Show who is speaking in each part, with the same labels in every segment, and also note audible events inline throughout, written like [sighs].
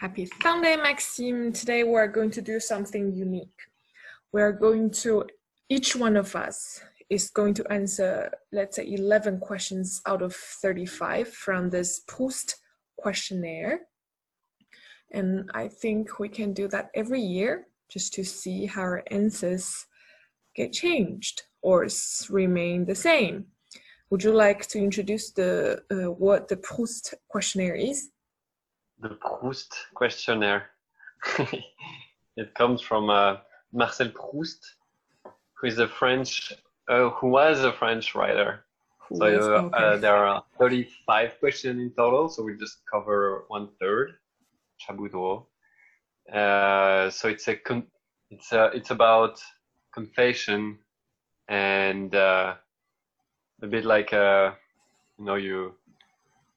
Speaker 1: Happy Sunday, Maxime. Today we're going to do something unique. We're going to, each one of us is going to answer, let's say, 11 questions out of 35 from this Proust questionnaire. And I think we can do that every year just to see how our answers get changed or remain the same. Would you like to introduce the uh, what the Proust questionnaire is?
Speaker 2: The Proust questionnaire. [laughs] it comes from uh, Marcel Proust, who is a French, uh, who was a French writer. so uh. Uh, there are 35 questions in total, so we just cover one third, Chaboudreau. Uh, so it's a it's a, it's about confession and uh, a bit like uh, you know you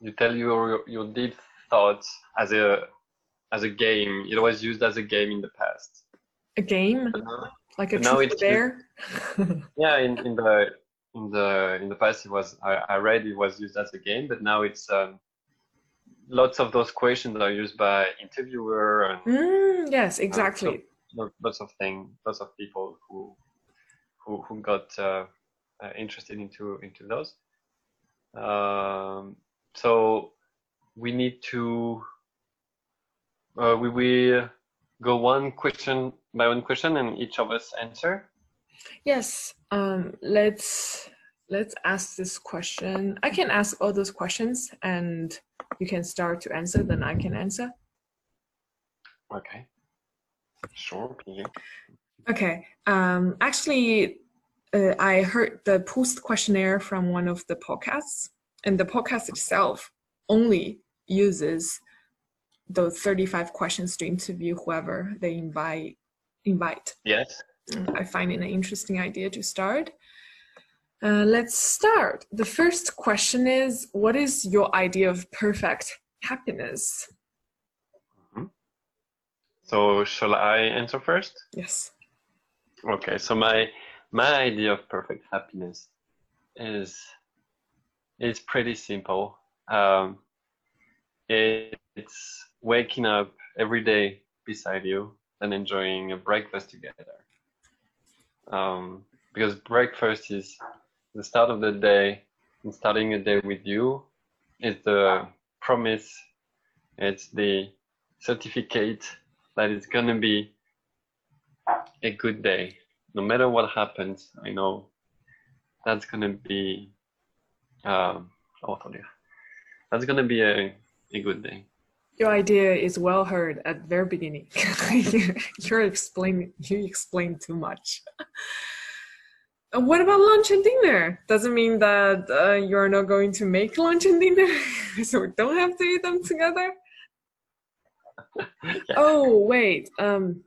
Speaker 2: you tell your your deep thoughts as a as a game. It was used as a game in the past.
Speaker 1: A game, like a truth bear.
Speaker 2: yeah, in, in the in the in the past, it was I, I read it was used as a game, but now it's um, lots of those questions are used by interviewer and
Speaker 1: mm, yes, exactly.
Speaker 2: Uh, so lots of things, lots of people who who who got uh, uh, interested into into those. Um, so we need to uh, we will go one question by one question and each of us answer.
Speaker 1: Yes um, let's let's ask this question. I can ask all those questions and you can start to answer then i can answer.
Speaker 2: Okay. Sure
Speaker 1: okay um, actually uh, i heard the Proust questionnaire from one of the podcasts and the podcast itself only uses those 35 questions to interview whoever they invite invite.
Speaker 2: Yes.
Speaker 1: I find it an interesting idea to start. Uh, let's start. The first question is what is your idea of perfect happiness?
Speaker 2: Mm-hmm. so shall i answer first?
Speaker 1: Yes.
Speaker 2: Okay so my my idea of perfect happiness is is pretty simple. Um, it's waking up every day beside you and enjoying a breakfast together. Um, because breakfast is the start of the day and starting a day with you is the promise, it's the certificate that it's gonna be a good day. No matter what happens, I know that's gonna be um, oh, that's gonna be a a good day.
Speaker 1: Your idea is well heard at the very beginning. [laughs] You're explaining. You explain too much. what about lunch and dinner? Doesn't mean that uh, you're not going to make lunch and dinner, [laughs] so we don't have to eat them together. yeah. [laughs] Oh wait. Um,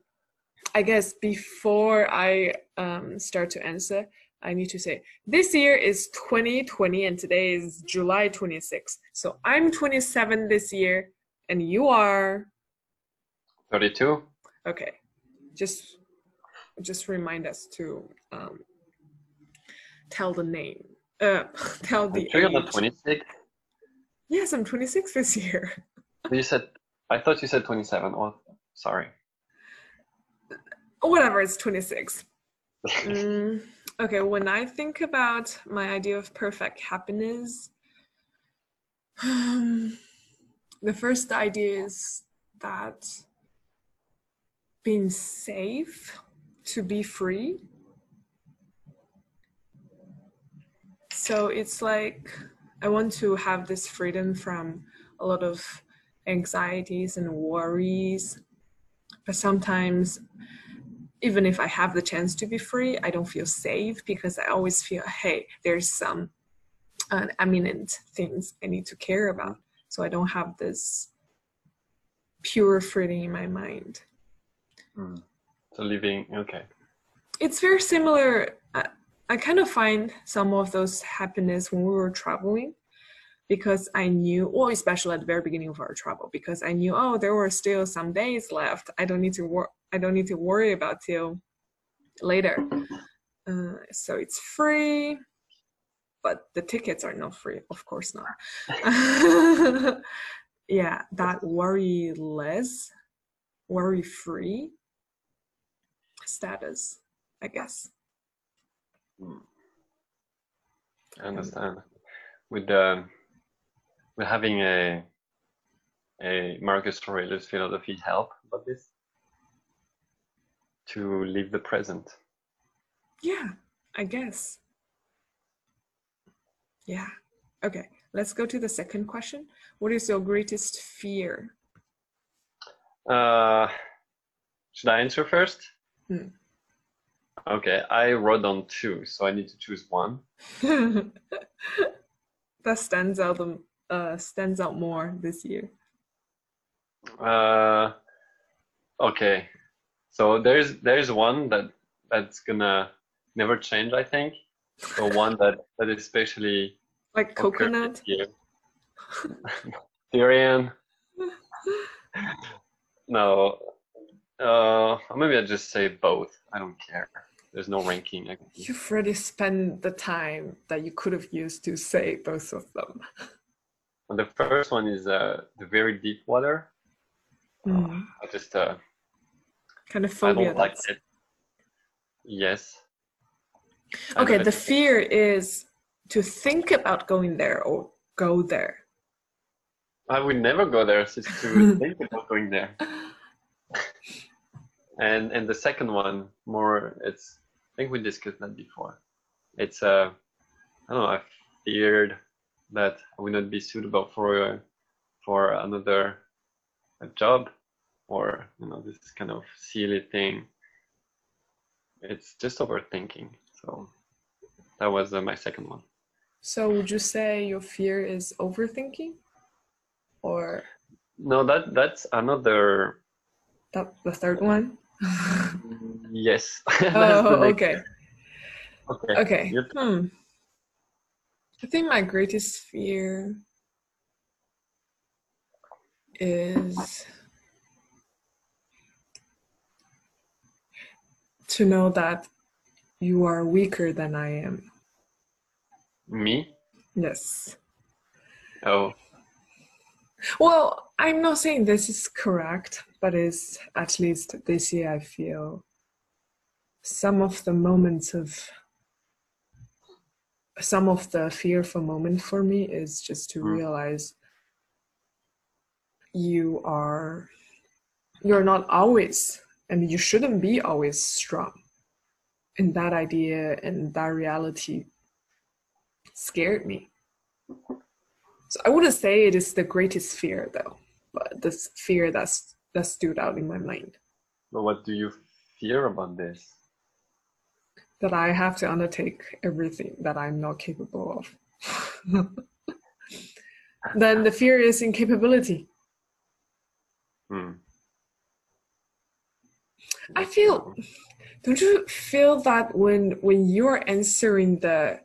Speaker 1: I guess before I um, start to answer, I need to say this year is 2020 and today is July 26. So I'm 27 this year and you are
Speaker 2: 32.
Speaker 1: Okay. Just just remind us to um, tell the name. Uh, [laughs] tell the
Speaker 2: sure age. 26.
Speaker 1: Yes, I'm 26 this year. [laughs]
Speaker 2: you said I thought you said 27. Oh, sorry.
Speaker 1: Whatever, it's 26. [laughs] mm, okay, when I think about my idea of perfect happiness, um, [sighs] the first idea is that being safe, to be free. So it's like I want to have this freedom from a lot of anxieties and worries. But sometimes even if I have the chance to be free, I don't feel safe because I always feel, hey, there's some uh, eminent things I need to care about. So I don't have this pure freedom in my mind.
Speaker 2: Mm. So living, okay.
Speaker 1: It's very similar. I, I kind of find some of those happiness when we were traveling because I knew, or especially at the very beginning of our travel, because I knew, oh, there were still some days left. I don't need to work. I don't need to worry about till later. Uh, so it's free, but the tickets are not free, of course not. [laughs] yeah, that worry less, worry free status, I guess.
Speaker 2: Hmm. I understand. With um, with having a a Marcus Aurelius philosophy help about this to live the present.
Speaker 1: Yeah, I guess. Yeah. Okay, let's go to the second question. What is your greatest fear?
Speaker 2: Uh, should I answer first?
Speaker 1: Hmm.
Speaker 2: Okay, I wrote on two, so I need to choose one. [laughs]
Speaker 1: that stands out the uh, stands out more this year.
Speaker 2: Uh, okay, so there's there's one that that's gonna never change, I think. So one that that is especially
Speaker 1: Like coconut.
Speaker 2: Tyrion. [laughs] No. Uh, maybe I just say both. I don't care. There's no ranking. I can do.
Speaker 1: You've already spent the time that you could have used to say both of them.
Speaker 2: And the first one is uh, the very deep water.
Speaker 1: Mm.
Speaker 2: I just uh,
Speaker 1: Kind of
Speaker 2: I
Speaker 1: phobia.
Speaker 2: don't like
Speaker 1: that's-
Speaker 2: it. Yes.
Speaker 1: Okay, the fear is to think about going there or go there.
Speaker 2: I would never go there just to [laughs] think about going there. [laughs] And and the second one, more it's I think we discussed that before. It's uh I don't know, I feared that I would not be suitable for a, for another a job or you know this kind of silly thing. It's just overthinking. So that was uh, my second one.
Speaker 1: So would you say your fear is overthinking? Or
Speaker 2: No, that that's another
Speaker 1: that the third one? [laughs]
Speaker 2: yes. [laughs]
Speaker 1: Oh, okay.
Speaker 2: Okay.
Speaker 1: Okay.
Speaker 2: Your
Speaker 1: Hmm. I think my greatest fear is to know that you are weaker than I am.
Speaker 2: Me?
Speaker 1: Yes.
Speaker 2: Oh,
Speaker 1: Well, I'm not saying this is correct, but it's at least this year I feel some of the moments of some of the fearful moment for me is just to
Speaker 2: Mm.
Speaker 1: realize you are you're not always and you shouldn't be always strong and that idea and that reality scared me so i wouldn't say it is the greatest fear though but this fear that's that stood out in my mind
Speaker 2: but what do you fear about this?
Speaker 1: That i have to undertake everything that i'm not capable of [laughs] then the fear is incapability
Speaker 2: Hmm.
Speaker 1: I feel- Don't you feel that when when you're answering the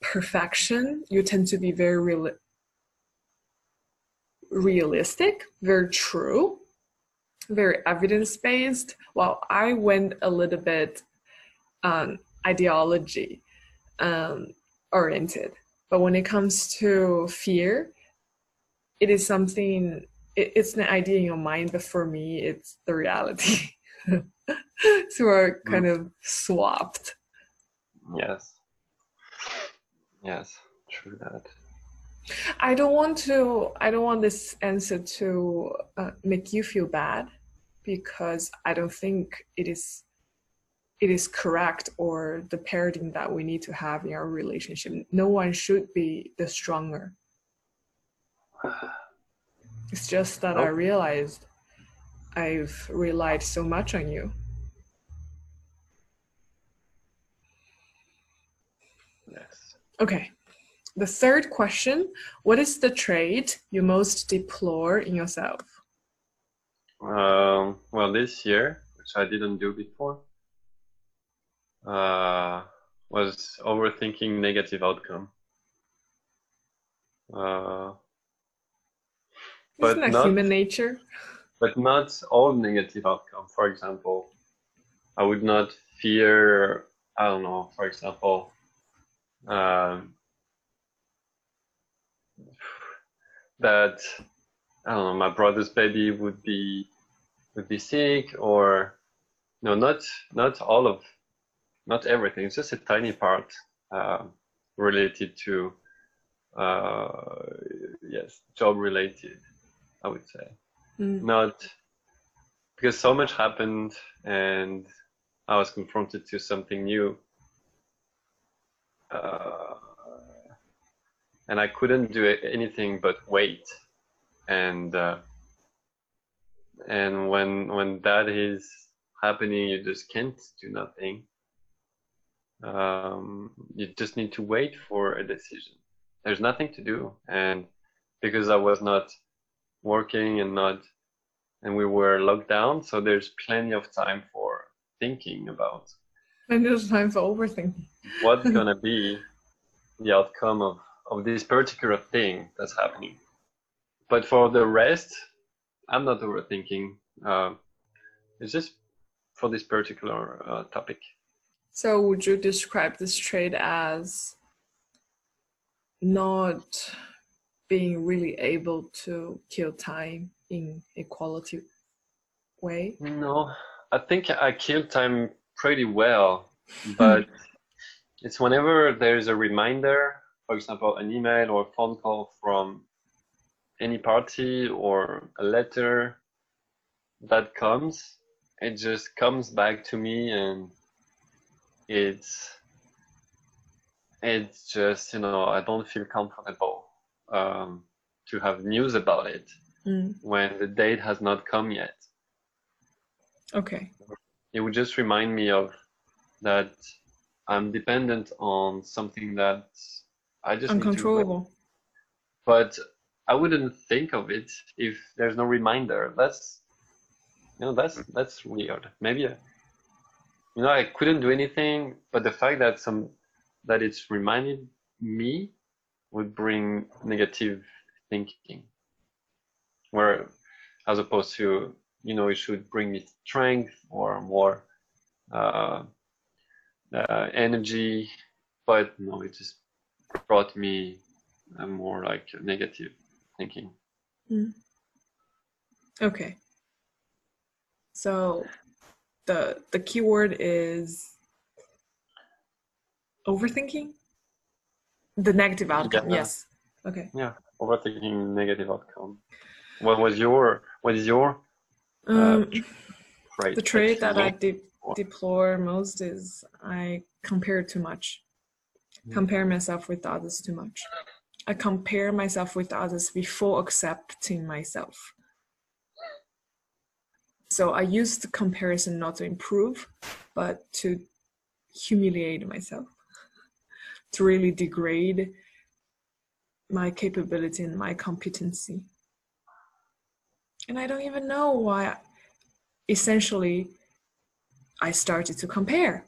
Speaker 1: perfection, you tend to be very real, realistic, very true, very evidence based? While I went a little bit um, ideology um, oriented, but when it comes to fear, it is something. It, it's an idea in your mind, but for me, it's the reality. [laughs] so we're kind of swapped.
Speaker 2: Yes. Yes, true that.
Speaker 1: I don't want to. I don't want this answer to uh, make you feel bad, because I don't think it is. It is correct or the paradigm that we need to have in our relationship. No one should be the stronger. It's just that I realized I've relied so much on you.
Speaker 2: Yes.
Speaker 1: Okay. The third question What is the trait you most deplore in yourself?
Speaker 2: Um, well, this year, which I didn't do before, uh, was overthinking negative outcome. Uh, But
Speaker 1: Isn't that
Speaker 2: not-
Speaker 1: human nature?
Speaker 2: but not all negative outcome. For example, I would not fear, I don't know, for example, um, that I don't know, my brother's baby would be would be sick, or no, not not all of, not everything. It's just a tiny part uh, related to, uh, yes, job related. I would say,
Speaker 1: Mm.
Speaker 2: not because so much happened and I was confronted to something new. Uh, and I couldn't do anything but wait. And uh, and when when that is happening, you just can't do nothing. Um, you just need to wait for a decision. There's nothing to do, and because I was not working and not and we were locked down, so there's plenty of time for thinking about
Speaker 1: And there's time for overthinking.
Speaker 2: what's [laughs] gonna be the outcome of, of this particular thing that's happening. But for the rest, I'm not overthinking. Uh, it's just for this particular uh, topic.
Speaker 1: So would you describe this trait as not being really able to kill time in a quality way?
Speaker 2: No, I think I kill time pretty well, hmm. but it's whenever there's a reminder, for example, an email or a phone call from any party or a letter that comes, it just comes back to me and it's it's just you know I don't feel comfortable um, to have news about it
Speaker 1: Mm.
Speaker 2: when the date has not come yet.
Speaker 1: Okay.
Speaker 2: it would just remind me of that I'm dependent on something that I just.
Speaker 1: Uncontrollable.
Speaker 2: But I wouldn't think of it if there's no reminder. That's you know that's that's weird. Maybe you know I couldn't do anything, but the fact that some that it's reminded me would bring negative thinking. Where as opposed to you know it should bring me strength or more uh, uh, energy, but no, it just brought me more like negative thinking.
Speaker 1: Okay. So the the keyword is overthinking? The negative outcome,
Speaker 2: Yeah.
Speaker 1: yes. Okay.
Speaker 2: Yeah, overthinking negative outcome. What was your what is your
Speaker 1: Um,
Speaker 2: trait?
Speaker 1: the trait that I de- deplore most is I compare too much. Compare myself with others too much. I compare myself with others before accepting myself. So I used the comparison not to improve, but to humiliate myself, [laughs] to really degrade my capability and my competency. And I don't even know why essentially I started to compare.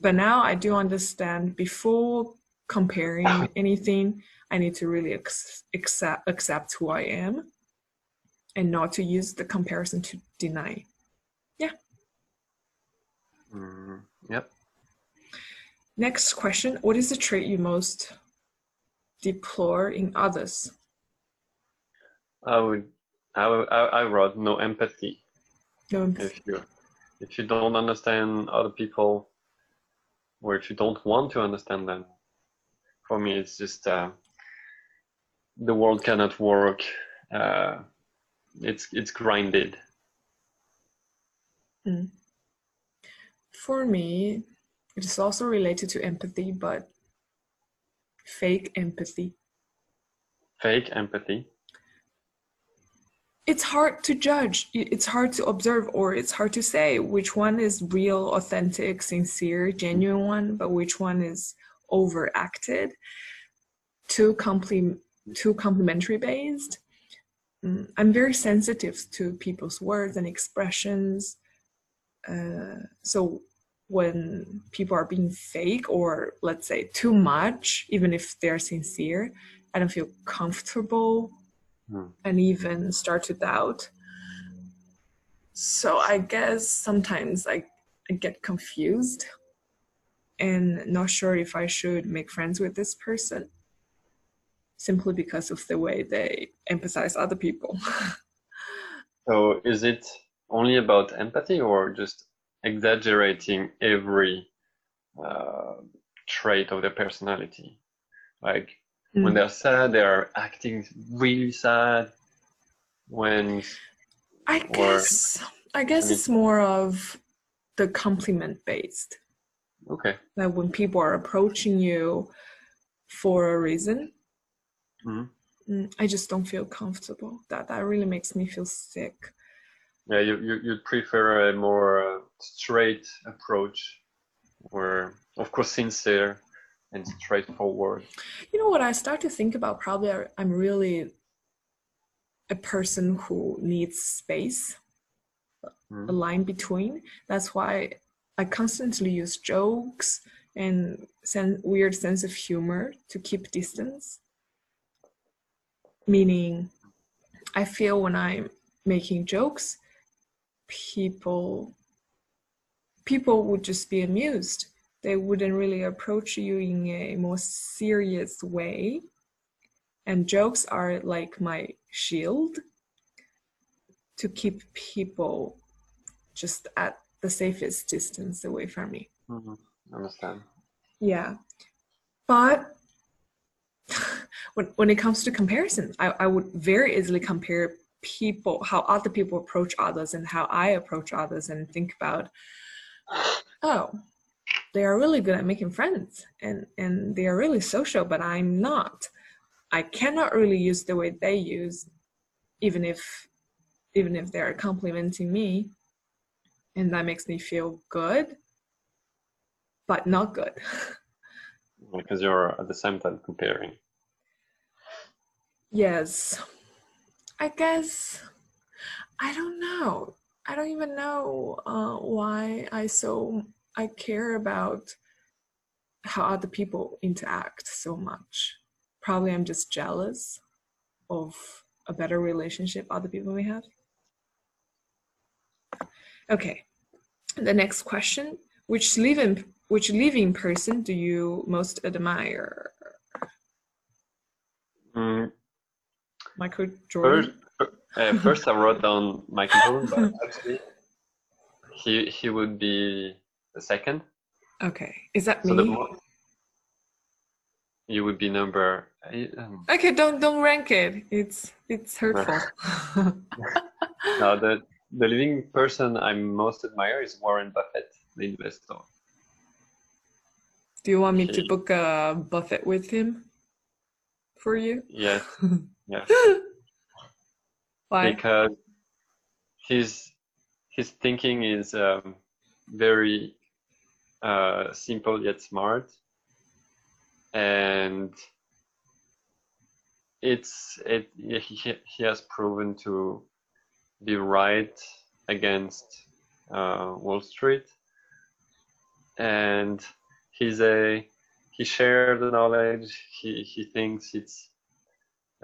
Speaker 1: But now I do understand before comparing [coughs] anything, I need to really accept, accept who I am and not to use the comparison to deny.
Speaker 2: Mm, yep.
Speaker 1: Next question What is the trait you most deplore in others?
Speaker 2: I would I, would- I, I wrote no empathy.
Speaker 1: No, empathy.
Speaker 2: If you if you don't understand other people, or if you don't want to understand them, for me it's just uh, the world cannot work. Uh, it's it's grinded. Hmm.
Speaker 1: For me, it is also related to empathy, but fake empathy.
Speaker 2: Fake empathy.
Speaker 1: It's hard to judge. It's hard to observe, or it's hard to say which one is real, authentic, sincere, genuine one, but which one is overacted, too compli- too complimentary based. Mm, I'm very sensitive to people's words and expressions. Uh, so when people are being fake or let's say too much, even if they're sincere, I don't feel comfortable
Speaker 2: Hmm.
Speaker 1: and even start to doubt. So I guess sometimes I, I get confused and not sure if I should make friends with this person. Simply because of the way they emphasize other people. [laughs]
Speaker 2: So is it only about empathy or just exaggerating every uh, trait of their personality? Like when
Speaker 1: Mm.
Speaker 2: they're sad, they're acting really sad. When
Speaker 1: I
Speaker 2: Or-
Speaker 1: guess I guess
Speaker 2: mean-
Speaker 1: it's more of the compliment based.
Speaker 2: okay,
Speaker 1: That when people are approaching you for a reason,
Speaker 2: Mhm.
Speaker 1: mm, I just don't feel comfortable. That that really makes me feel sick.
Speaker 2: yeah, you you you'd prefer a more uh, straight approach, or of course sincere and straightforward.
Speaker 1: You know what I start to think about? Probably I- I'm really a person who needs space,
Speaker 2: Mhm.
Speaker 1: a line between. That's why I constantly use jokes and sen- weird sense of humor to keep distance. Meaning, I feel when I'm making jokes, people people would just be amused. They wouldn't really approach you in a more serious way. And jokes are like my shield to keep people just at the safest distance away from me.
Speaker 2: Mhm. Understand.
Speaker 1: Yeah. But [laughs] when, when it comes to comparison, I, I would very easily compare people, how other people approach others and how I approach others and think about, oh, they are really good at making friends and, and they are really social, but I'm not. I cannot really use the way they use, even if even if they are complimenting me. And that makes me feel good, but not good. [laughs]
Speaker 2: Because you're at the same time comparing.
Speaker 1: Yes. I guess I don't know. I don't even know uh, why I so I care about how other people interact so much. Probably I'm just jealous of a better relationship other people may have. Okay. The next question, which living which living person do you most admire?
Speaker 2: Mm,
Speaker 1: Michael Jordan.
Speaker 2: First, uh, first I wrote down Michael Jordan, but [laughs] actually he he would be the second.
Speaker 1: Okay, is that
Speaker 2: So
Speaker 1: me?
Speaker 2: you would be number. eight, um,
Speaker 1: Okay, don't don't rank it. It's it's hurtful. [laughs] [laughs]
Speaker 2: no, the the living person I most admire is Warren Buffett, the investor.
Speaker 1: Do you want me to book a buffet with him for you?
Speaker 2: Yes, yes, [laughs]
Speaker 1: Why?
Speaker 2: because his his thinking is um, very uh, simple yet smart, and it's it he, he he has proven to be right against uh, Wall Street, and he's a he shares the knowledge. He he thinks it's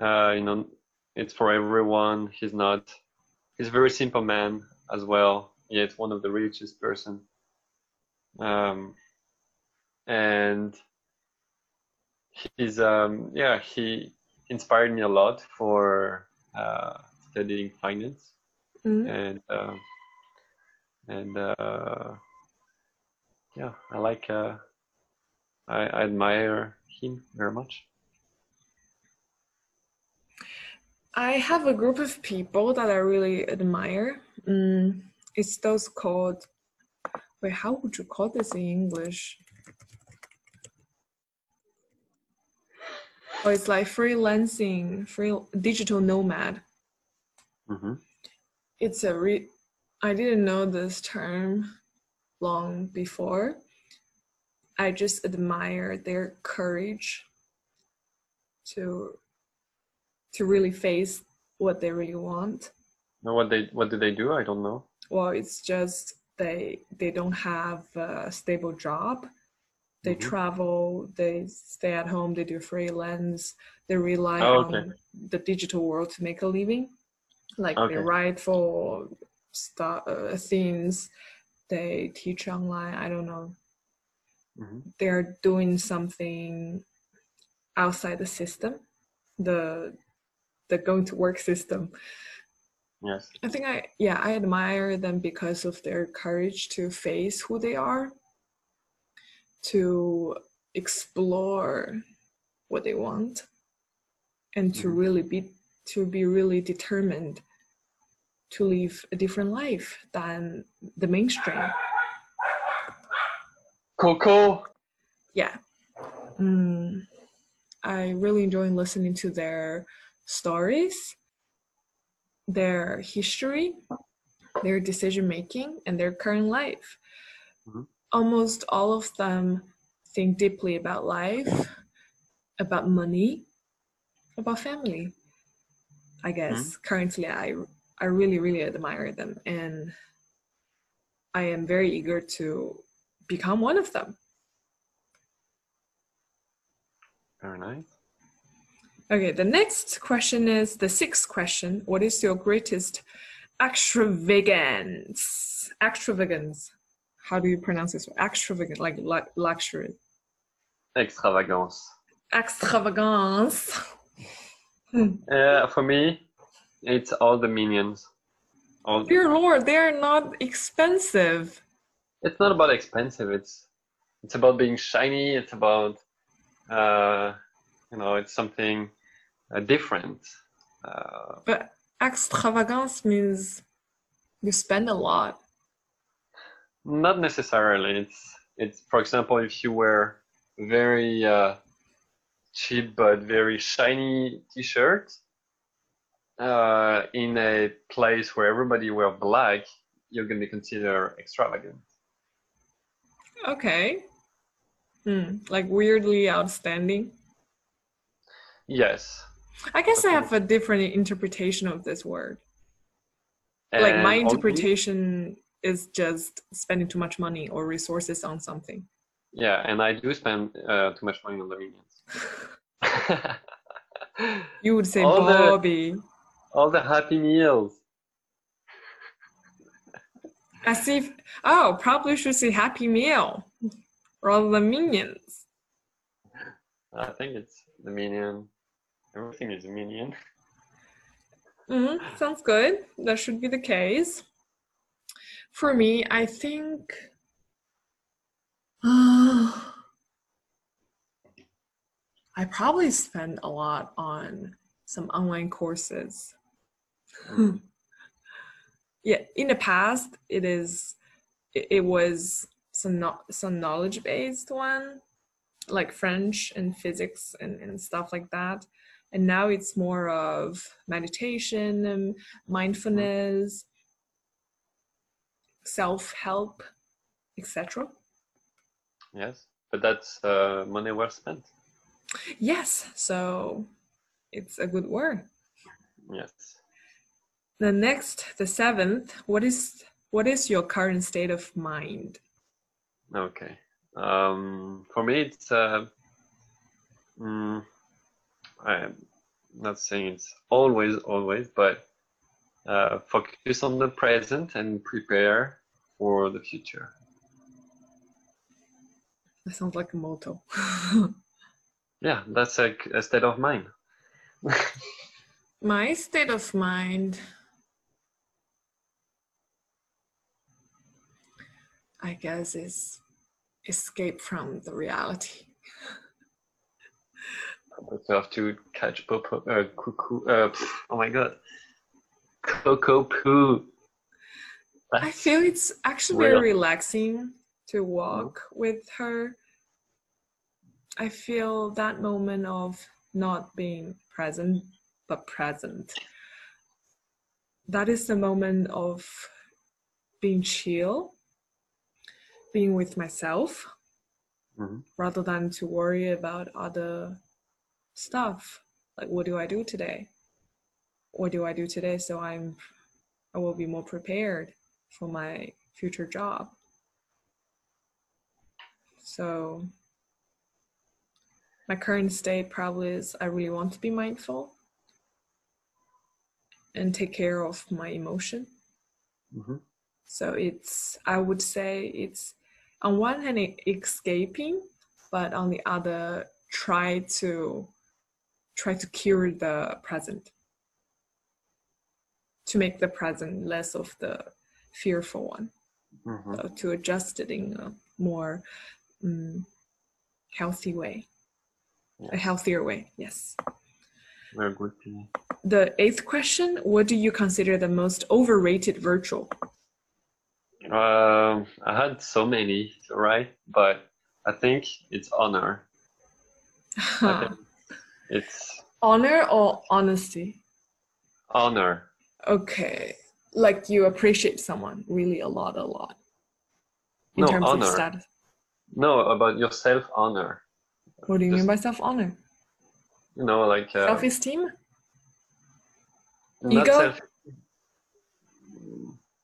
Speaker 2: uh, you know it's for everyone. He's not he's a very simple man as well, yet one of the richest person. Um, and he's um yeah he inspired me a lot for uh, studying finance
Speaker 1: Mhm.
Speaker 2: and uh, and uh, yeah I like uh, I, I admire him very much.
Speaker 1: I have a group of people that I really admire. Mm, it's those called. Wait, how would you call this in English? Oh, it's like freelancing, free digital nomad.
Speaker 2: hmm
Speaker 1: it's a re I didn't know this term long before. I just admire their courage to to really face what they really want.
Speaker 2: Now what they what do they do? I don't know.
Speaker 1: Well, it's just they they don't have a stable job. They
Speaker 2: Mhm.
Speaker 1: travel, they stay at home, they do freelance, they rely
Speaker 2: Oh, okay.
Speaker 1: on the digital world to make a living. Like they
Speaker 2: Okay.
Speaker 1: write for stu- uh, things, they teach online, I don't know.
Speaker 2: hmm
Speaker 1: They're doing something outside the system. the the going to work system.
Speaker 2: Yes.
Speaker 1: I think I yeah, I admire them because of their courage to face who they are, to explore what they want, and to
Speaker 2: Mhm.
Speaker 1: really be to be really determined to live a different life than the mainstream.
Speaker 2: Coco.
Speaker 1: Yeah. Mm, I really enjoy listening to their stories, their history, their decision making, and their current life.
Speaker 2: Mhm.
Speaker 1: Almost all of them think deeply about life, about money, about family. I guess currently I I really really admire them and I am very eager to become one of them.
Speaker 2: Very nice.
Speaker 1: Okay, the next question is the sixth question. What is your greatest extravagance? Extravagance. How do you pronounce this? Extravagant, like lu- luxury.
Speaker 2: Extravagance.
Speaker 1: Extravagance.
Speaker 2: Yeah, [laughs] for me, it's all the minions. All
Speaker 1: Dear Lord, they are not expensive.
Speaker 2: it's not about expensive. It's it's about being shiny. It's about uh, you know, it's something uh, different. Uh,
Speaker 1: But extravagance means you spend a lot.
Speaker 2: not necessarily. It's it's for example, if you wear very uh, cheap but very shiny T-shirt uh, in a place where everybody wear black, you're gonna be considered extravagant.
Speaker 1: Okay. Hmm, like weirdly outstanding.
Speaker 2: Yes.
Speaker 1: I guess I have a different interpretation of this word. like my interpretation is just spending too much money or resources on something.
Speaker 2: Yeah, and I do spend uh, too much money on the minions. [laughs]
Speaker 1: You would say
Speaker 2: All the- All the happy meals.
Speaker 1: As if oh, probably should say Happy Meal rather than Minions.
Speaker 2: I think it's the minion. Everything is a minion.
Speaker 1: hmm sounds good. That should be the case. For me, I think. [sighs] I probably spend a lot on some online courses.
Speaker 2: Mm. [laughs]
Speaker 1: yeah, in the past, it is, it, it was some no, some knowledge based one, like French and physics and, and stuff like that. And now it's more of meditation and mindfulness, self help, etc.
Speaker 2: Yes, but that's uh, money well spent.
Speaker 1: Yes, so it's a good word.
Speaker 2: Yes.
Speaker 1: The next, the seventh, what is what is your current state of mind?
Speaker 2: Okay. Um, for me, it's uh, mm, I'm not saying it's always, always, but uh, focus on the present and prepare for the future.
Speaker 1: That sounds like a motto. [laughs]
Speaker 2: Yeah, that's like a state of mind. [laughs]
Speaker 1: My state of mind, I guess, is escape from the reality.
Speaker 2: Have to catch popo, uh, cuckoo, uh, oh my god, cocoa poo.
Speaker 1: I feel it's actually
Speaker 2: real.
Speaker 1: very relaxing to walk with her. I feel that moment of not being present, but present. That is the moment of being chill, being with myself,
Speaker 2: Mhm.
Speaker 1: rather than to worry about other stuff. Like, what do I do today? What do I do today so I'm I will be more prepared for my future job. So my current state probably is I really want to be mindful and take care of my emotion.
Speaker 2: Mhm.
Speaker 1: So it's I would say it's on one hand escaping, but on the other try to try to cure the present to make the present less of the fearful one
Speaker 2: Mhm.
Speaker 1: uh, to adjust it in a more um, healthy way a healthier way yes
Speaker 2: Very good.
Speaker 1: The eighth question what do you consider the most overrated virtual
Speaker 2: Um, I had so many right but I think it's honor. [laughs] I think it's
Speaker 1: honor or honesty
Speaker 2: honor.
Speaker 1: okay like you appreciate someone really a lot a lot in
Speaker 2: No,
Speaker 1: terms
Speaker 2: honor.
Speaker 1: of status
Speaker 2: No, about your self honor.
Speaker 1: what do you
Speaker 2: Just-
Speaker 1: mean by self-honor
Speaker 2: You know, like uh,
Speaker 1: self-esteem ego?
Speaker 2: self.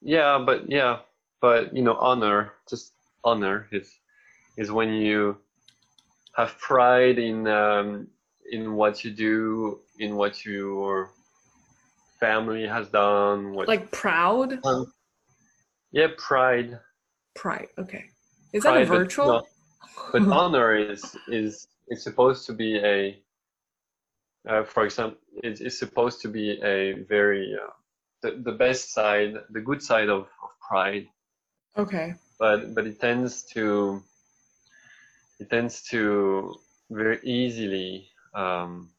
Speaker 2: Yeah, but yeah, but you know, honor, just honor is is when you have pride in um, in what you do, in what your family has done. What,
Speaker 1: like proud
Speaker 2: yeah, pride.
Speaker 1: pride okay is that a
Speaker 2: Pride, but
Speaker 1: virtual
Speaker 2: no. But [laughs] honor is is is supposed to be a, uh, for example, it is supposed to be a very uh, the the best side, the good side of, of pride.
Speaker 1: okay
Speaker 2: But but it tends to it tends to very easily um,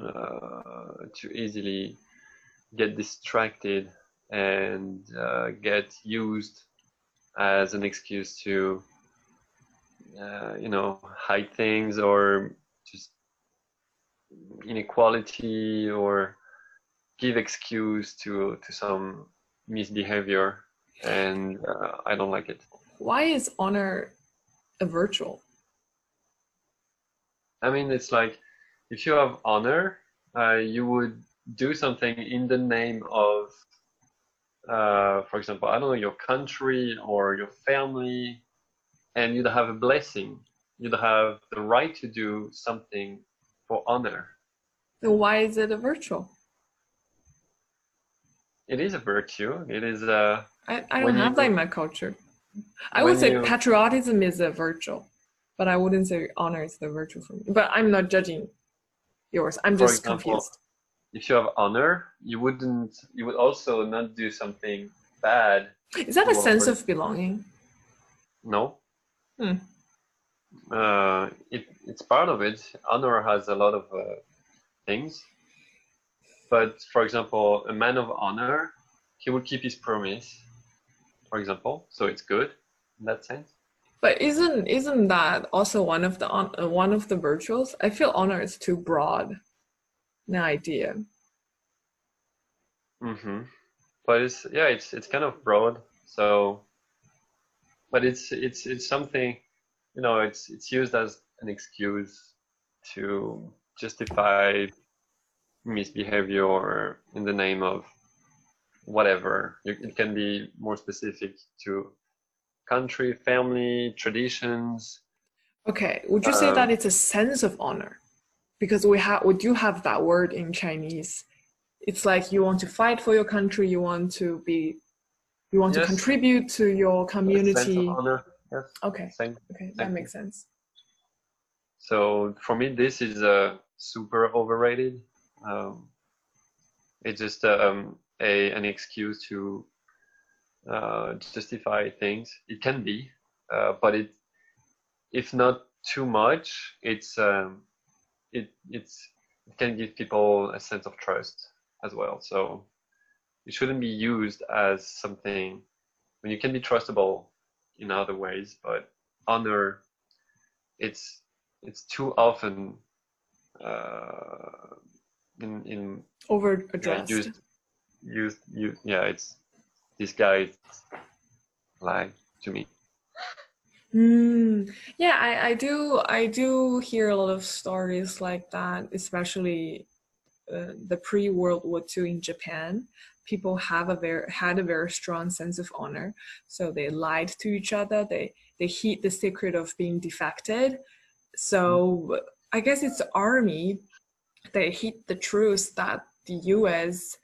Speaker 2: uh, to easily get distracted and uh, get used as an excuse to uh, you know hide things or just inequality or give excuse to to some misbehavior and uh, I don't like it.
Speaker 1: why is honor a virtual
Speaker 2: I mean, it's like if you have honor, uh, you would do something in the name of, uh, for example, I don't know, your country or your family, and you'd have a blessing. You'd have the right to do something for honor.
Speaker 1: then why is it a virtual
Speaker 2: It is a virtue. It is a
Speaker 1: i, I
Speaker 2: When
Speaker 1: don't have
Speaker 2: you-
Speaker 1: that in my culture i would say
Speaker 2: you-
Speaker 1: patriotism is a virtual but i wouldn't say honor is the virtue for me but i'm not judging yours i'm
Speaker 2: For
Speaker 1: just
Speaker 2: example,
Speaker 1: confused
Speaker 2: if you have honor, you wouldn't. You would also not do something bad
Speaker 1: is that a sense of belonging
Speaker 2: No.
Speaker 1: Hmm.
Speaker 2: Uh, it, it's part of it. Honor has a lot of uh, things. But for example, a man of honor, he will keep his promise, for example. So it's good in that sense.
Speaker 1: But isn't isn't that also one of the uh, one of the virtuals? I feel honor is too broad an idea.
Speaker 2: hmm But it's yeah, it's it's kind of broad. So, but it's it's it's something, you know, it's it's used as an excuse to justify misbehavior in the name of whatever. It can be more specific to country, family, traditions.
Speaker 1: Okay, would you say
Speaker 2: Um,
Speaker 1: that it's a sense of honor? Because we have we do have that word in Chinese. It's like you want to fight for your country, you want to be you want to contribute to your
Speaker 2: a sense
Speaker 1: community.
Speaker 2: of honor. Yes,
Speaker 1: Okay,
Speaker 2: same.
Speaker 1: okay, that makes sense.
Speaker 2: So for me, this is uh, super overrated. Um, it's just um, a an excuse to uh, justify things. It can be, uh, but it if not too much, it's um, it it's it can give people a sense of trust as well. So it shouldn't be used as something when you can be trustable in other ways, but honor it's it's too often uh, in in
Speaker 1: Over
Speaker 2: yeah,
Speaker 1: addressed.
Speaker 2: used used you yeah it's this guy lied to me
Speaker 1: Mm, yeah, I, I do I do hear a lot of stories like that, especially uh, the pre-World War II in Japan. People have a very had a very strong sense of honor, so they lied to each other. They they hid the secret of being defected. So I guess it's army they hid the truth that the U.S.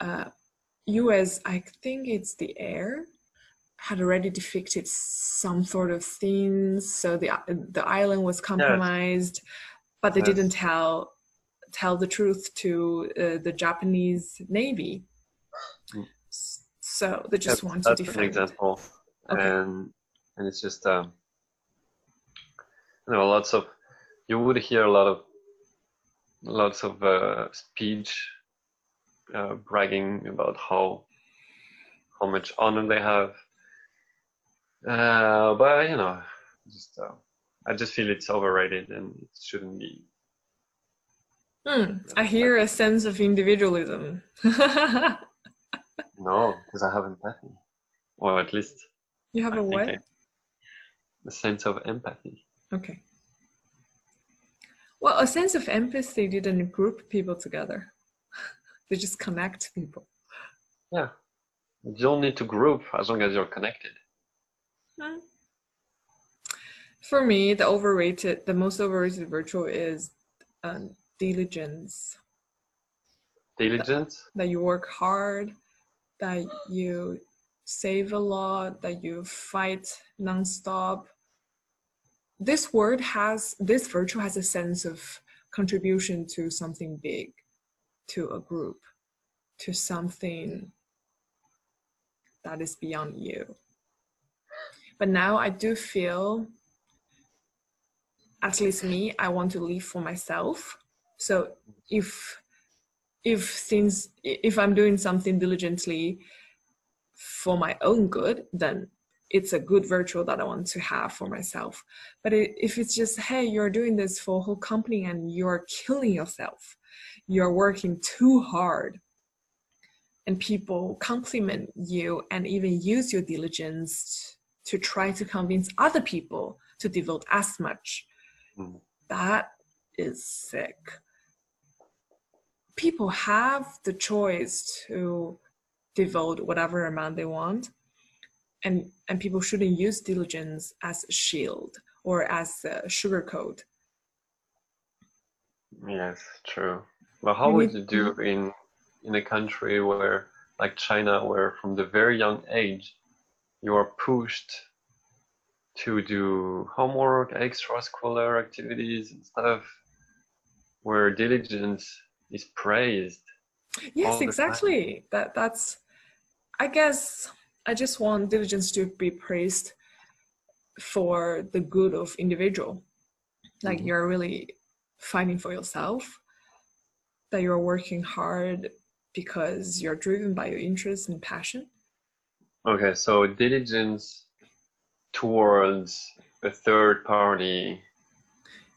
Speaker 1: Uh, U.S. I think it's the air had already defected some sort of things, so the the island was compromised. but they
Speaker 2: That's-
Speaker 1: didn't tell tell the truth to uh, the Japanese Navy.
Speaker 2: Mm.
Speaker 1: So they just
Speaker 2: That's-
Speaker 1: want to
Speaker 2: that's
Speaker 1: defend.
Speaker 2: an example,
Speaker 1: Okay.
Speaker 2: and and it's just um, you know, lots of you would hear a lot of lots of uh, speech uh, bragging about how how much honor they have. Uh, but you know, just uh, I just feel it's overrated and it shouldn't be.
Speaker 1: Hmm, I hear a sense of individualism. [laughs]
Speaker 2: No, because I have empathy, or at least
Speaker 1: you have
Speaker 2: I
Speaker 1: a what?
Speaker 2: I- a sense of empathy.
Speaker 1: Okay. Well, a sense of empathy didn't group people together. They just connect people.
Speaker 2: Yeah, you don't need to group as long as you're connected.
Speaker 1: For me, the overrated, the most overrated virtue is um, diligence.
Speaker 2: Diligence.
Speaker 1: That you work hard, that you save a lot, that you fight nonstop. This word has, this virtue has a sense of contribution to something big, to a group, to something that is beyond you. But now I do feel, at least me, I want to live for myself. So if if things if I'm doing something diligently for my own good, then it's a good virtue that I want to have for myself. But if it's just, hey, you're doing this for a whole company and you're killing yourself, you're working too hard, and people compliment you and even use your diligence to try to convince other people to devote as much,
Speaker 2: Mm.
Speaker 1: that is sick. People have the choice to devote whatever amount they want and and people shouldn't use diligence as a shield or as a sugarcoat
Speaker 2: Yes, true. But how would you do in in a country where, like China, where from the very young age you are pushed to do homework, extracurricular activities and stuff, where diligence is praised?
Speaker 1: yes exactly that that's i guess i just want diligence to be praised for the good of individual like
Speaker 2: Mhm.
Speaker 1: you're really fighting for yourself that you're working hard because you're driven by your interest and passion
Speaker 2: Okay, so diligence towards a third party.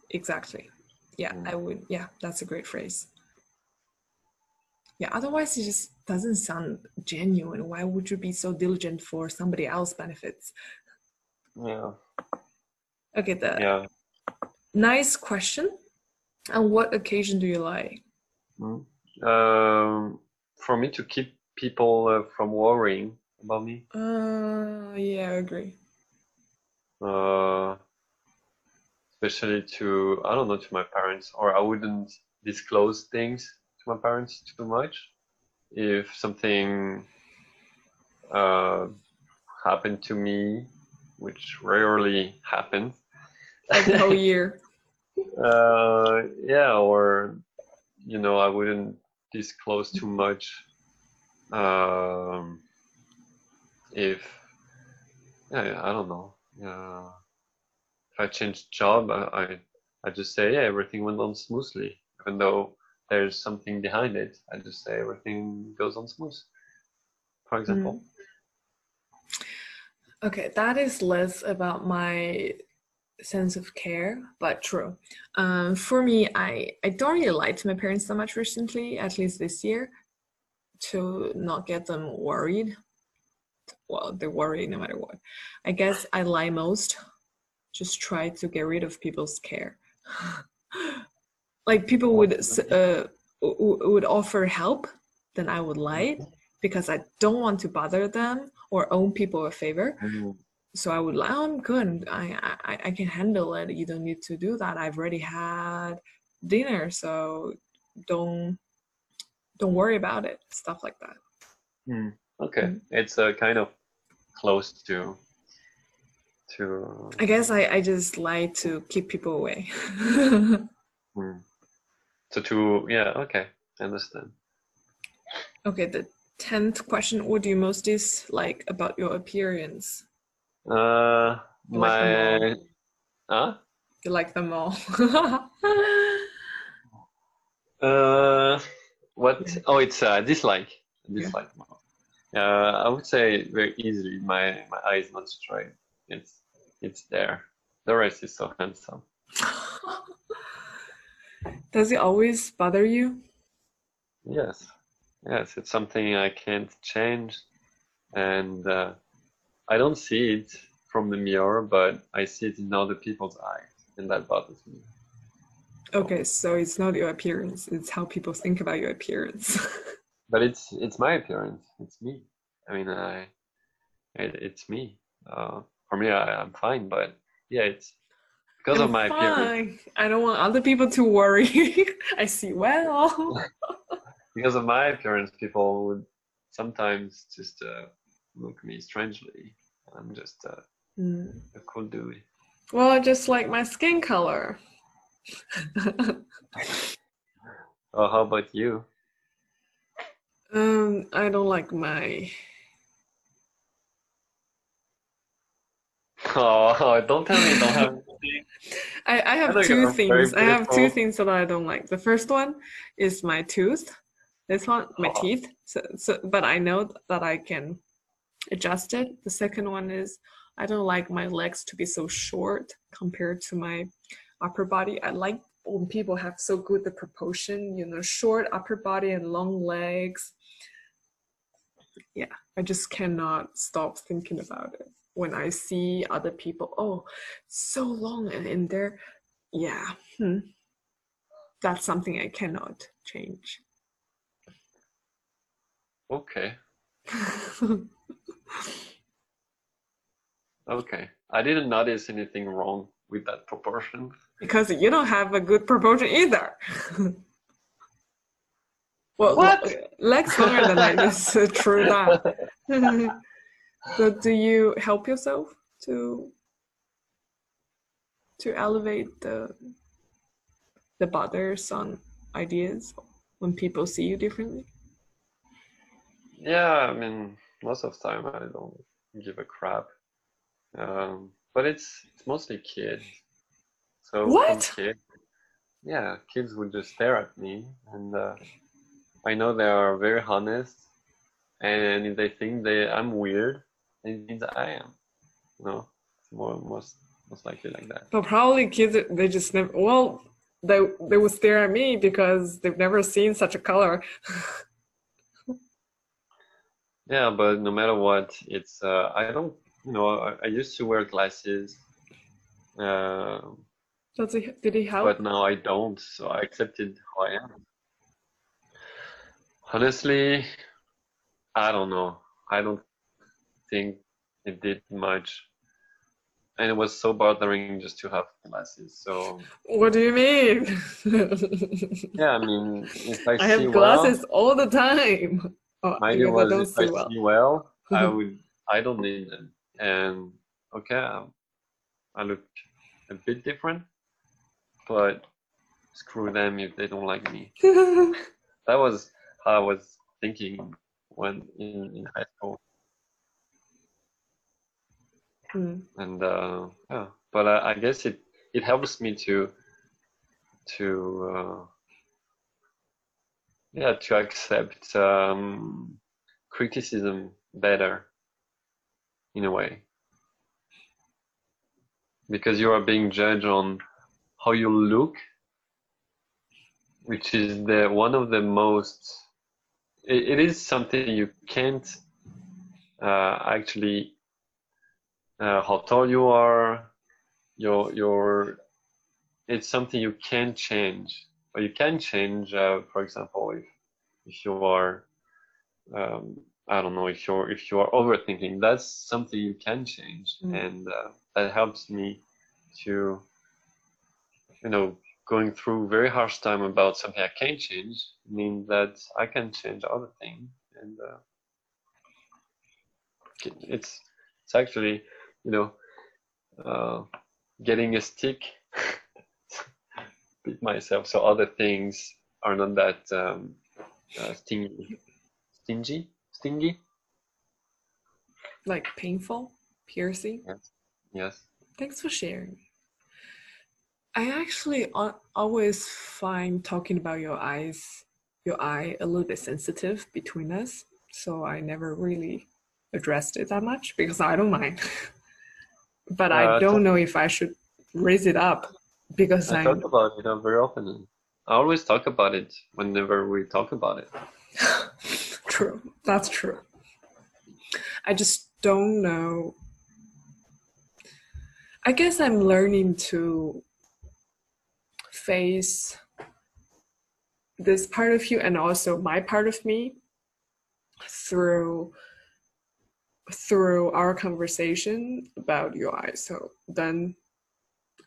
Speaker 1: Exactly. Yeah,
Speaker 2: Mm.
Speaker 1: I would. Yeah, that's a great phrase. Yeah, otherwise it just doesn't sound genuine. Why would you be so diligent for somebody else benefits?
Speaker 2: Yeah,
Speaker 1: Okay, the
Speaker 2: yeah.
Speaker 1: nice question. On what occasion do you lie?
Speaker 2: Mm. Um, for me to keep people uh, from worrying about me.
Speaker 1: Uh, yeah, I agree.
Speaker 2: uh, especially to I don't know to my parents, or I wouldn't disclose things to my parents too much if something uh, happened to me, which rarely happens.
Speaker 1: Like the whole year. [laughs]
Speaker 2: Uh, yeah, or you know, I wouldn't disclose too much um, if yeah, I don't know. Uh, if I change job, I, I I just say yeah, everything went on smoothly, even though there's something behind it. I just say everything goes on smooth. For example.
Speaker 1: Okay, that is less about my sense of care, but true. Um, for me, I, I don't really lie to my parents so much recently, at least this year, to not get them worried. Well, they worry no matter what. I guess I lie most, just try to get rid of people's care. [laughs] like people would uh, would offer help, then I would lie because I don't want to bother them or owe people a favor.
Speaker 2: Mm.
Speaker 1: So I would like, oh, I'm good. I, I I can handle it. You don't need to do that. I've already had dinner, so don't don't worry about it. Stuff like that.
Speaker 2: Mm. Okay,
Speaker 1: Mm.
Speaker 2: it's uh, kind of close to to
Speaker 1: I guess I, I just like to keep people away. [laughs]
Speaker 2: Hmm. So to yeah, okay, I understand.
Speaker 1: Okay, the tenth question: What do you most dislike about your appearance?
Speaker 2: Uh,
Speaker 1: You like
Speaker 2: my huh?
Speaker 1: You like them all. [laughs]
Speaker 2: Uh, what? Oh, it's uh, dislike.
Speaker 1: Yeah.
Speaker 2: Dislike. Uh, I would say very easily. My my eye is not straight. It's it's there. The rest is so handsome. [laughs]
Speaker 1: Does it always bother you?
Speaker 2: Yes, yes. It's something I can't change, and uh, I don't see it from the mirror, but I see it in other people's eyes, and that bothers me.
Speaker 1: Okay, so it's not your appearance, it's how people think about your appearance. [laughs]
Speaker 2: But it's it's my appearance. It's me. I mean, I it, it's me. Uh, for me, I, I'm fine. But yeah, it's because of
Speaker 1: I'm
Speaker 2: my appearance.
Speaker 1: I don't want other people to worry. [laughs] I see well. [laughs]
Speaker 2: Because of my appearance, people would sometimes just uh, look me strangely. I'm just uh,
Speaker 1: Mm.
Speaker 2: a cool dude.
Speaker 1: Well, I just like my skin color. [laughs]
Speaker 2: Oh, how about you?
Speaker 1: um, I don't like my. [laughs]
Speaker 2: Oh, don't tell me you don't have. [laughs]
Speaker 1: I, I have
Speaker 2: think
Speaker 1: two things. I have two things that I don't like. The first one is my tooth. This one, my
Speaker 2: Oh.
Speaker 1: teeth. So, so, but I know that I can adjust it. The second one is I don't like my legs to be so short compared to my upper body. I like when people have so good the proportion, you know, short upper body and long legs. Yeah, I just cannot stop thinking about it when I see other people. Oh, so long and in there, yeah, hmm. that's something I cannot change.
Speaker 2: Okay, [laughs] okay. I didn't notice anything wrong with that proportion.
Speaker 1: because you don't have a good proportion either. [laughs] well,
Speaker 2: What?
Speaker 1: legs longer than I just uh, true that. [laughs] so, do you help yourself to to elevate the the bothersome ideas when people see you differently?
Speaker 2: Yeah, I mean, most of the time I don't give a crap. Um, but it's it's mostly kids. So
Speaker 1: What?
Speaker 2: kids, yeah, kids would just stare at me, and uh, I know they are very honest. And if they think they I'm weird, it means I am. You know, it's more most most likely like that.
Speaker 1: But probably kids they just never well they they would stare at me because they've never seen such a color. [laughs]
Speaker 2: Yeah, but no matter what, it's uh, I don't, you know, I, I used to wear glasses. Uh,
Speaker 1: Does he did he help?
Speaker 2: but now I don't, so I accepted who I am. Honestly, I don't know. I don't think it did much. And it was so bothering just to have glasses. So
Speaker 1: What do you mean?
Speaker 2: yeah, I mean, if I, [laughs]
Speaker 1: I
Speaker 2: see
Speaker 1: have
Speaker 2: well,
Speaker 1: glasses all the time. Oh, I
Speaker 2: was if I
Speaker 1: well.
Speaker 2: see well, I [laughs] would. I don't need them. And okay, I, I look a bit different, but screw them if they don't like me. [laughs] That was how I was thinking when in, in high school.
Speaker 1: Hmm.
Speaker 2: And uh, yeah, but I, I guess it it helps me to to uh, yeah to accept um, criticism better in a way. Because you are being judged on how you look which is the one of the most it, it is something you can't uh, actually uh, how tall you are your your it's something you can change but you can change uh, for example if if you are um, I don't know if you're if you are overthinking that's something you can change
Speaker 1: Mm.
Speaker 2: and uh, that helps me to you know going through very harsh time about something I can't change means that I can change other things and uh, it's it's actually you know uh, getting a stick [laughs] beat myself. So other things are not that um, uh, stingy, stingy, stingy.
Speaker 1: Like painful, piercing.
Speaker 2: Yes. Yes.
Speaker 1: Thanks for sharing. I actually always find talking about your eyes, your eye, a little bit sensitive between us. So I never really addressed it that much because I don't mind. [laughs] but I
Speaker 2: Uh,
Speaker 1: don't know if I should raise it up because
Speaker 2: I
Speaker 1: I'm
Speaker 2: talk about it very often. I always talk about it whenever we talk about it. [laughs]
Speaker 1: true. That's true. I just don't know. I guess I'm learning to face this part of you and also my part of me through through our conversation about eyes. So then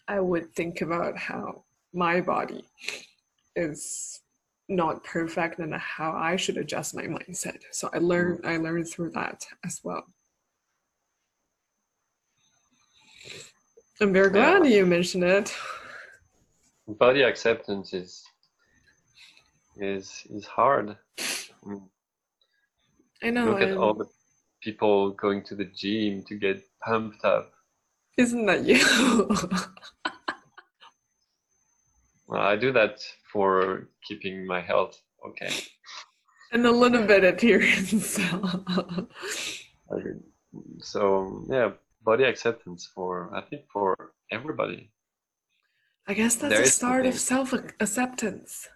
Speaker 1: I would think about how my body is not perfect and how I should adjust my mindset. So I learned I learned through that as well. I'm very glad you mentioned it.
Speaker 2: Body acceptance is is is hard. Mm.
Speaker 1: I know.
Speaker 2: Look at all the people going to the gym to get pumped up.
Speaker 1: Isn't that you? [laughs]
Speaker 2: Well, I do that for keeping my health okay.
Speaker 1: and a little bit appearance. [laughs]
Speaker 2: So yeah, body acceptance for I think for everybody.
Speaker 1: I guess that's
Speaker 2: There
Speaker 1: the
Speaker 2: is
Speaker 1: start of self acceptance.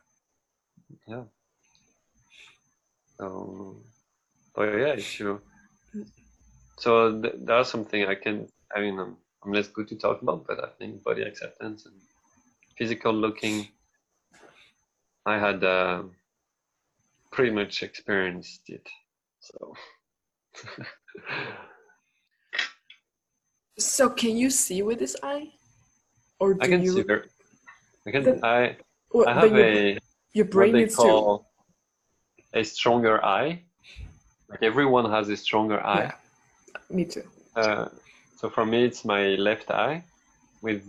Speaker 2: Yeah. So, but yeah, if you so th- that's something I can. I mean, I'm, I'm less good to talk about, but I think body acceptance and physical looking, I had uh, pretty much experienced it. So. [laughs]
Speaker 1: So can you see with this eye? Or do
Speaker 2: I can
Speaker 1: you
Speaker 2: see very. I can.
Speaker 1: The-
Speaker 2: I
Speaker 1: Well,
Speaker 2: I have
Speaker 1: your,
Speaker 2: a
Speaker 1: your
Speaker 2: what
Speaker 1: brain
Speaker 2: they
Speaker 1: needs to
Speaker 2: call a stronger eye. Like everyone has a stronger eye.
Speaker 1: me too.
Speaker 2: Uh, so for me, it's my left eye, with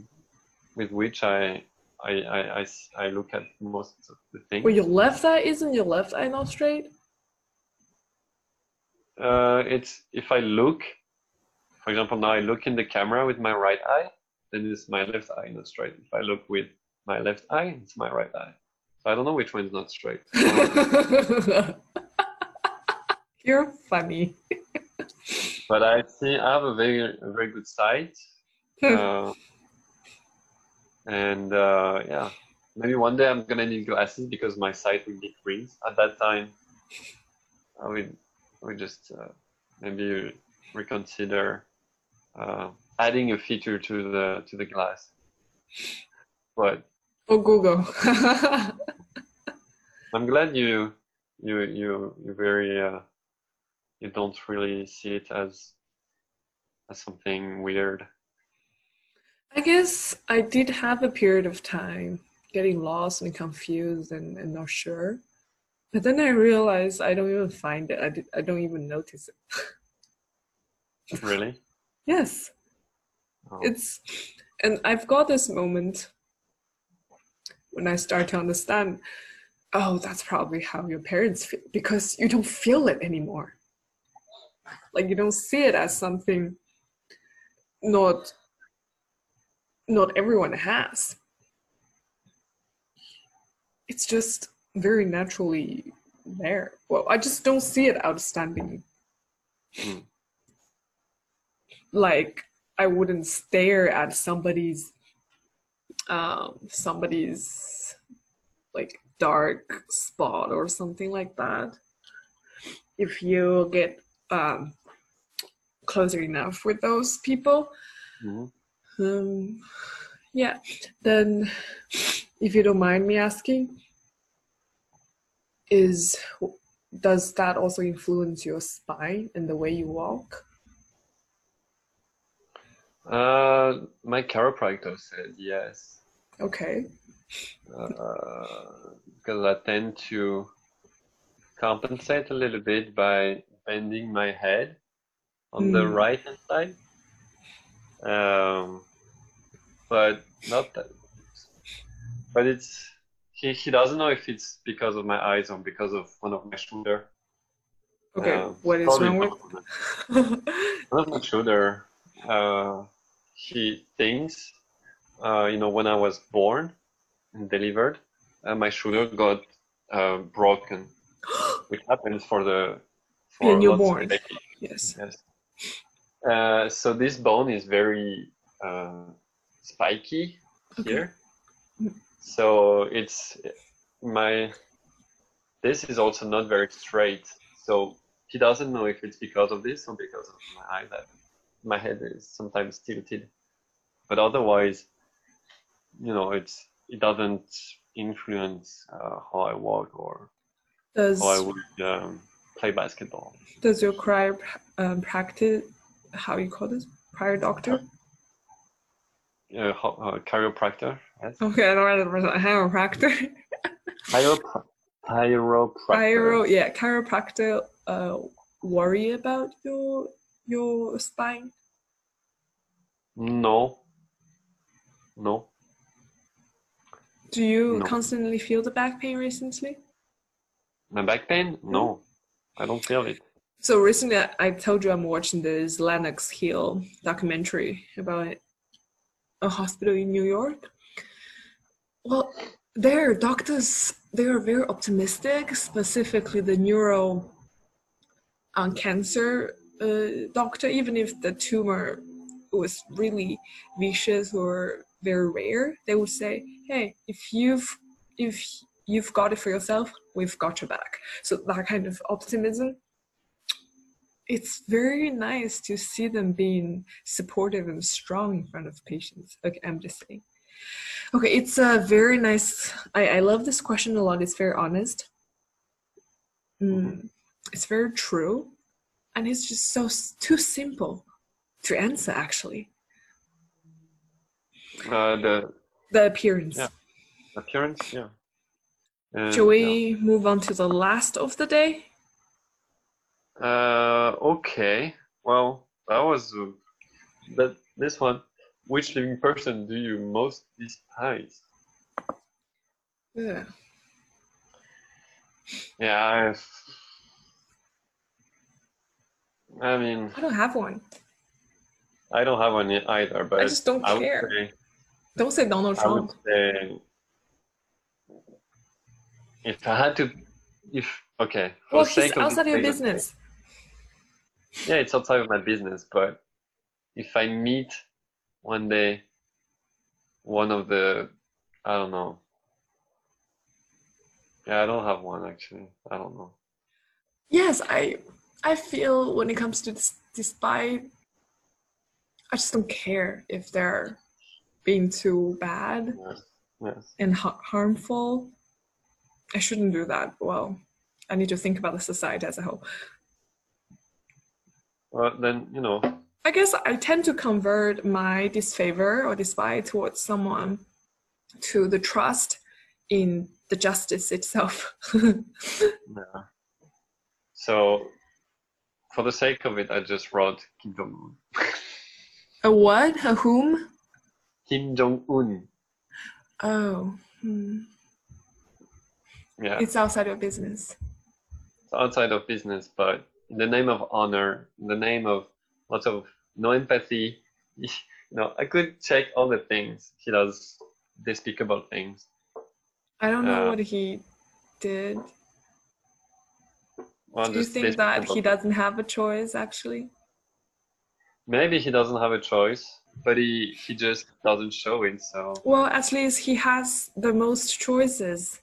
Speaker 2: with which I I I I look at most of the things.
Speaker 1: Well your left eye isn't your left eye not straight?
Speaker 2: Uh, it's if I look, for example, now I look in the camera with my right eye, then it's my left eye not straight. If I look with my left eye, it's my right eye. So I don't know which one's not straight. [laughs]
Speaker 1: You're funny. [laughs]
Speaker 2: but I see I have a very a very good sight. Uh, and uh, yeah, maybe one day I'm gonna need glasses because my sight will decrease. At that time, I would I would just uh, maybe reconsider uh, adding a feature to the to the glass. But
Speaker 1: Oh Google. [laughs]
Speaker 2: I'm glad you you you you very uh, you don't really see it as as something weird.
Speaker 1: I guess I did have a period of time getting lost and confused and, and not sure. But then I realized I don't even find it. I, did, I don't even notice it. [laughs]
Speaker 2: Really?
Speaker 1: Yes,
Speaker 2: Oh.
Speaker 1: it's, and I've got this moment when I start to understand, oh, that's probably how your parents feel because you don't feel it anymore. Like you don't see it as something not not everyone has. It's just very naturally there. Well, I just don't see it outstanding.
Speaker 2: Mm.
Speaker 1: Like I wouldn't stare at somebody's um somebody's like dark spot or something like that. If you get um closer enough with those people,
Speaker 2: Mhm.
Speaker 1: um, yeah, then if you don't mind me asking, is does that also influence your spine and the way you walk?
Speaker 2: Uh, my chiropractor said yes,
Speaker 1: Okay.
Speaker 2: uh, because I tend to compensate a little bit by bending my head on the
Speaker 1: Mm.
Speaker 2: right hand side. Um, but not that. but it's he he doesn't know if it's because of my eyes or because of one of my shoulder.
Speaker 1: Okay,
Speaker 2: Uh,
Speaker 1: what is wrong with?
Speaker 2: both of them. [laughs] One of my shoulder. Uh, he thinks, uh, you know, when I was born and delivered, uh, my shoulder got uh, broken, [gasps] which happens for the for of
Speaker 1: newborn. yes.
Speaker 2: Yes. Uh, so this bone is very uh, spiky
Speaker 1: Okay.
Speaker 2: here. So it's my. This is also not very straight. So he doesn't know if it's because of this or because of my eye that my head is sometimes tilted. But otherwise, you know, it's it doesn't influence uh, how I walk or
Speaker 1: Does
Speaker 2: how I would um, play basketball.
Speaker 1: does your prior um, practice, how you call this, prior doctor?
Speaker 2: Uh, uh, chiropractor. Yes.
Speaker 1: Okay, I don't know the person. Chiropractor. [laughs]
Speaker 2: Chiropr- chiropractor.
Speaker 1: Chiro, yeah, chiropractor. Uh, worry about your your spine.
Speaker 2: No. No.
Speaker 1: Do you
Speaker 2: No.
Speaker 1: constantly feel the back pain recently?
Speaker 2: My back pain? No. I don't feel it.
Speaker 1: So recently, I- told you I'm watching this Lenox Hill documentary about a hospital in New York. Well, their doctors they are very optimistic, specifically the neuro um, cancer uh, doctor. Even if the tumor was really vicious or very rare, they would say, "Hey, if you've if you've got it for yourself, we've got your back." So that kind of optimism it's very nice to see them being supportive and strong in front of patients. Okay, I'm just saying. Okay, it's a very nice. I, I love this question a lot. It's very honest. Mm, it's very true, and it's just so too simple to answer. Actually,
Speaker 2: Uh, the
Speaker 1: the appearance.
Speaker 2: Yeah. appearance, yeah.
Speaker 1: Shall we move on to the last of the day?
Speaker 2: Uh, okay. Well, that was uh, that. This one. Which living person do you most despise?
Speaker 1: Yeah.
Speaker 2: Yeah, I've, I mean,
Speaker 1: I don't have one.
Speaker 2: I don't have one either, but
Speaker 1: I just don't
Speaker 2: I
Speaker 1: care.
Speaker 2: say
Speaker 1: Don't say Donald
Speaker 2: I would
Speaker 1: Trump.
Speaker 2: say if I had to, if okay, for
Speaker 1: Well,
Speaker 2: of
Speaker 1: outside
Speaker 2: this
Speaker 1: your business.
Speaker 2: Yeah, it's outside of my business, but if I meet one day one of the, I don't know. Yeah, I don't have one actually. I don't know.
Speaker 1: Yes, I I feel when it comes to this despite I just don't care if they're being too bad
Speaker 2: Yes, yes.
Speaker 1: and ha- harmful. I shouldn't do that. Well, I need to think about the society as a whole.
Speaker 2: Well, then you know,
Speaker 1: I guess I tend to convert my disfavor or despite towards someone to the trust in the justice itself. [laughs]
Speaker 2: yeah. So, for the sake of it, I just wrote Kim Jong Un.
Speaker 1: a what? A whom?
Speaker 2: Kim Jong Un.
Speaker 1: Oh, hmm.
Speaker 2: Yeah,
Speaker 1: it's outside of business.
Speaker 2: it's outside of business, but in the name of honor, in the name of lots of no empathy, [laughs] you know, I could check all the things he does, despicable things.
Speaker 1: I don't know
Speaker 2: Uh,
Speaker 1: what he did.
Speaker 2: Well,
Speaker 1: Do you think that he doesn't have a choice actually?
Speaker 2: Maybe he doesn't have a choice, but he he just doesn't show it. So
Speaker 1: Well, at least he has the most choices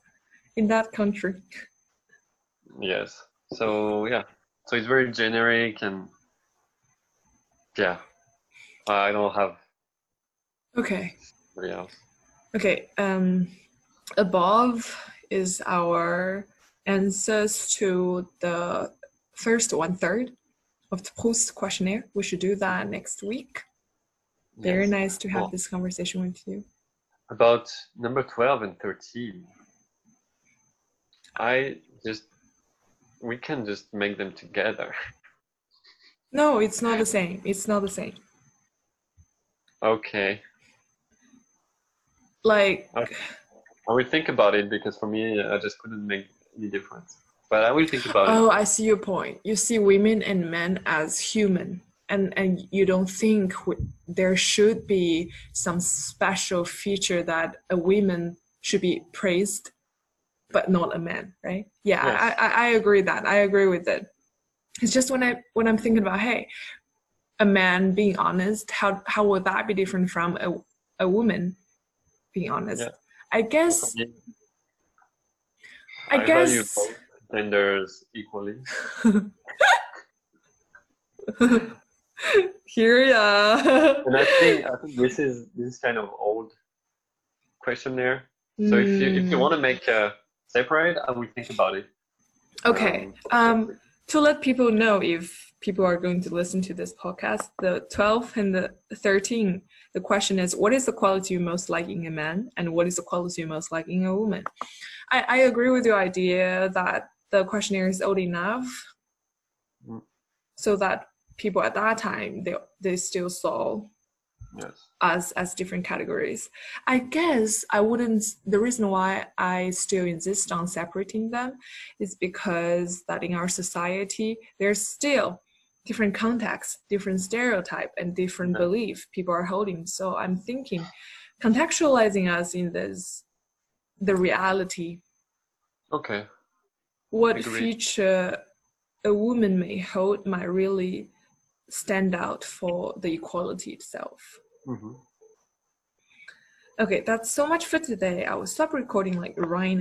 Speaker 1: in that country.
Speaker 2: yes, so yeah, so it's very generic and yeah, I don't have
Speaker 1: Okay.
Speaker 2: else.
Speaker 1: Okay. Um, above is our answers to the first one third of the Proust questionnaire. We should do that next week. Very
Speaker 2: Yes.
Speaker 1: nice to have
Speaker 2: Cool.
Speaker 1: this conversation with you.
Speaker 2: About number twelve and thirteen, I just we can just make them together. [laughs]
Speaker 1: No, it's not the same. It's not the same.
Speaker 2: Okay,
Speaker 1: Like
Speaker 2: Okay. I will think about it because for me, I just couldn't make any difference. But I will think about it.
Speaker 1: Oh, I see your point. You see women and men as human, and and you don't think w- there should be some special feature that a woman should be praised, but not a man, right? Yeah,
Speaker 2: Yes.
Speaker 1: I, I I agree that. I agree with it. It's just when I when I'm thinking about hey, a man being honest, how how would that be different from a a woman being honest?
Speaker 2: Yeah.
Speaker 1: I guess
Speaker 2: For me,
Speaker 1: I
Speaker 2: value
Speaker 1: guess
Speaker 2: both genders equally. [laughs]
Speaker 1: here yeah.
Speaker 2: And I think I think this is this is kind of old questionnaire. So if you if you
Speaker 1: Mm.
Speaker 2: want to make a separate, I will think about it.
Speaker 1: Okay. Um, to let people know if people are going to listen to this podcast, the 12 and the 13, the question is what is the quality you most like in a man and what is the quality you most like in a woman? I, I agree with your idea that the questionnaire is old enough
Speaker 2: Mm.
Speaker 1: so that people at that time they, they still saw
Speaker 2: Yes.
Speaker 1: us as different categories. I guess I wouldn't. The reason why I still insist on separating them is because that in our society there's still different contexts, different stereotype, and different
Speaker 2: Yeah.
Speaker 1: belief people are holding. So I'm thinking, contextualizing us in this, the reality,
Speaker 2: Okay.
Speaker 1: what
Speaker 2: Agreed.
Speaker 1: future a woman may hold might really stand out for the equality itself.
Speaker 2: hmm
Speaker 1: Okay, that's so much for today. I will stop recording like right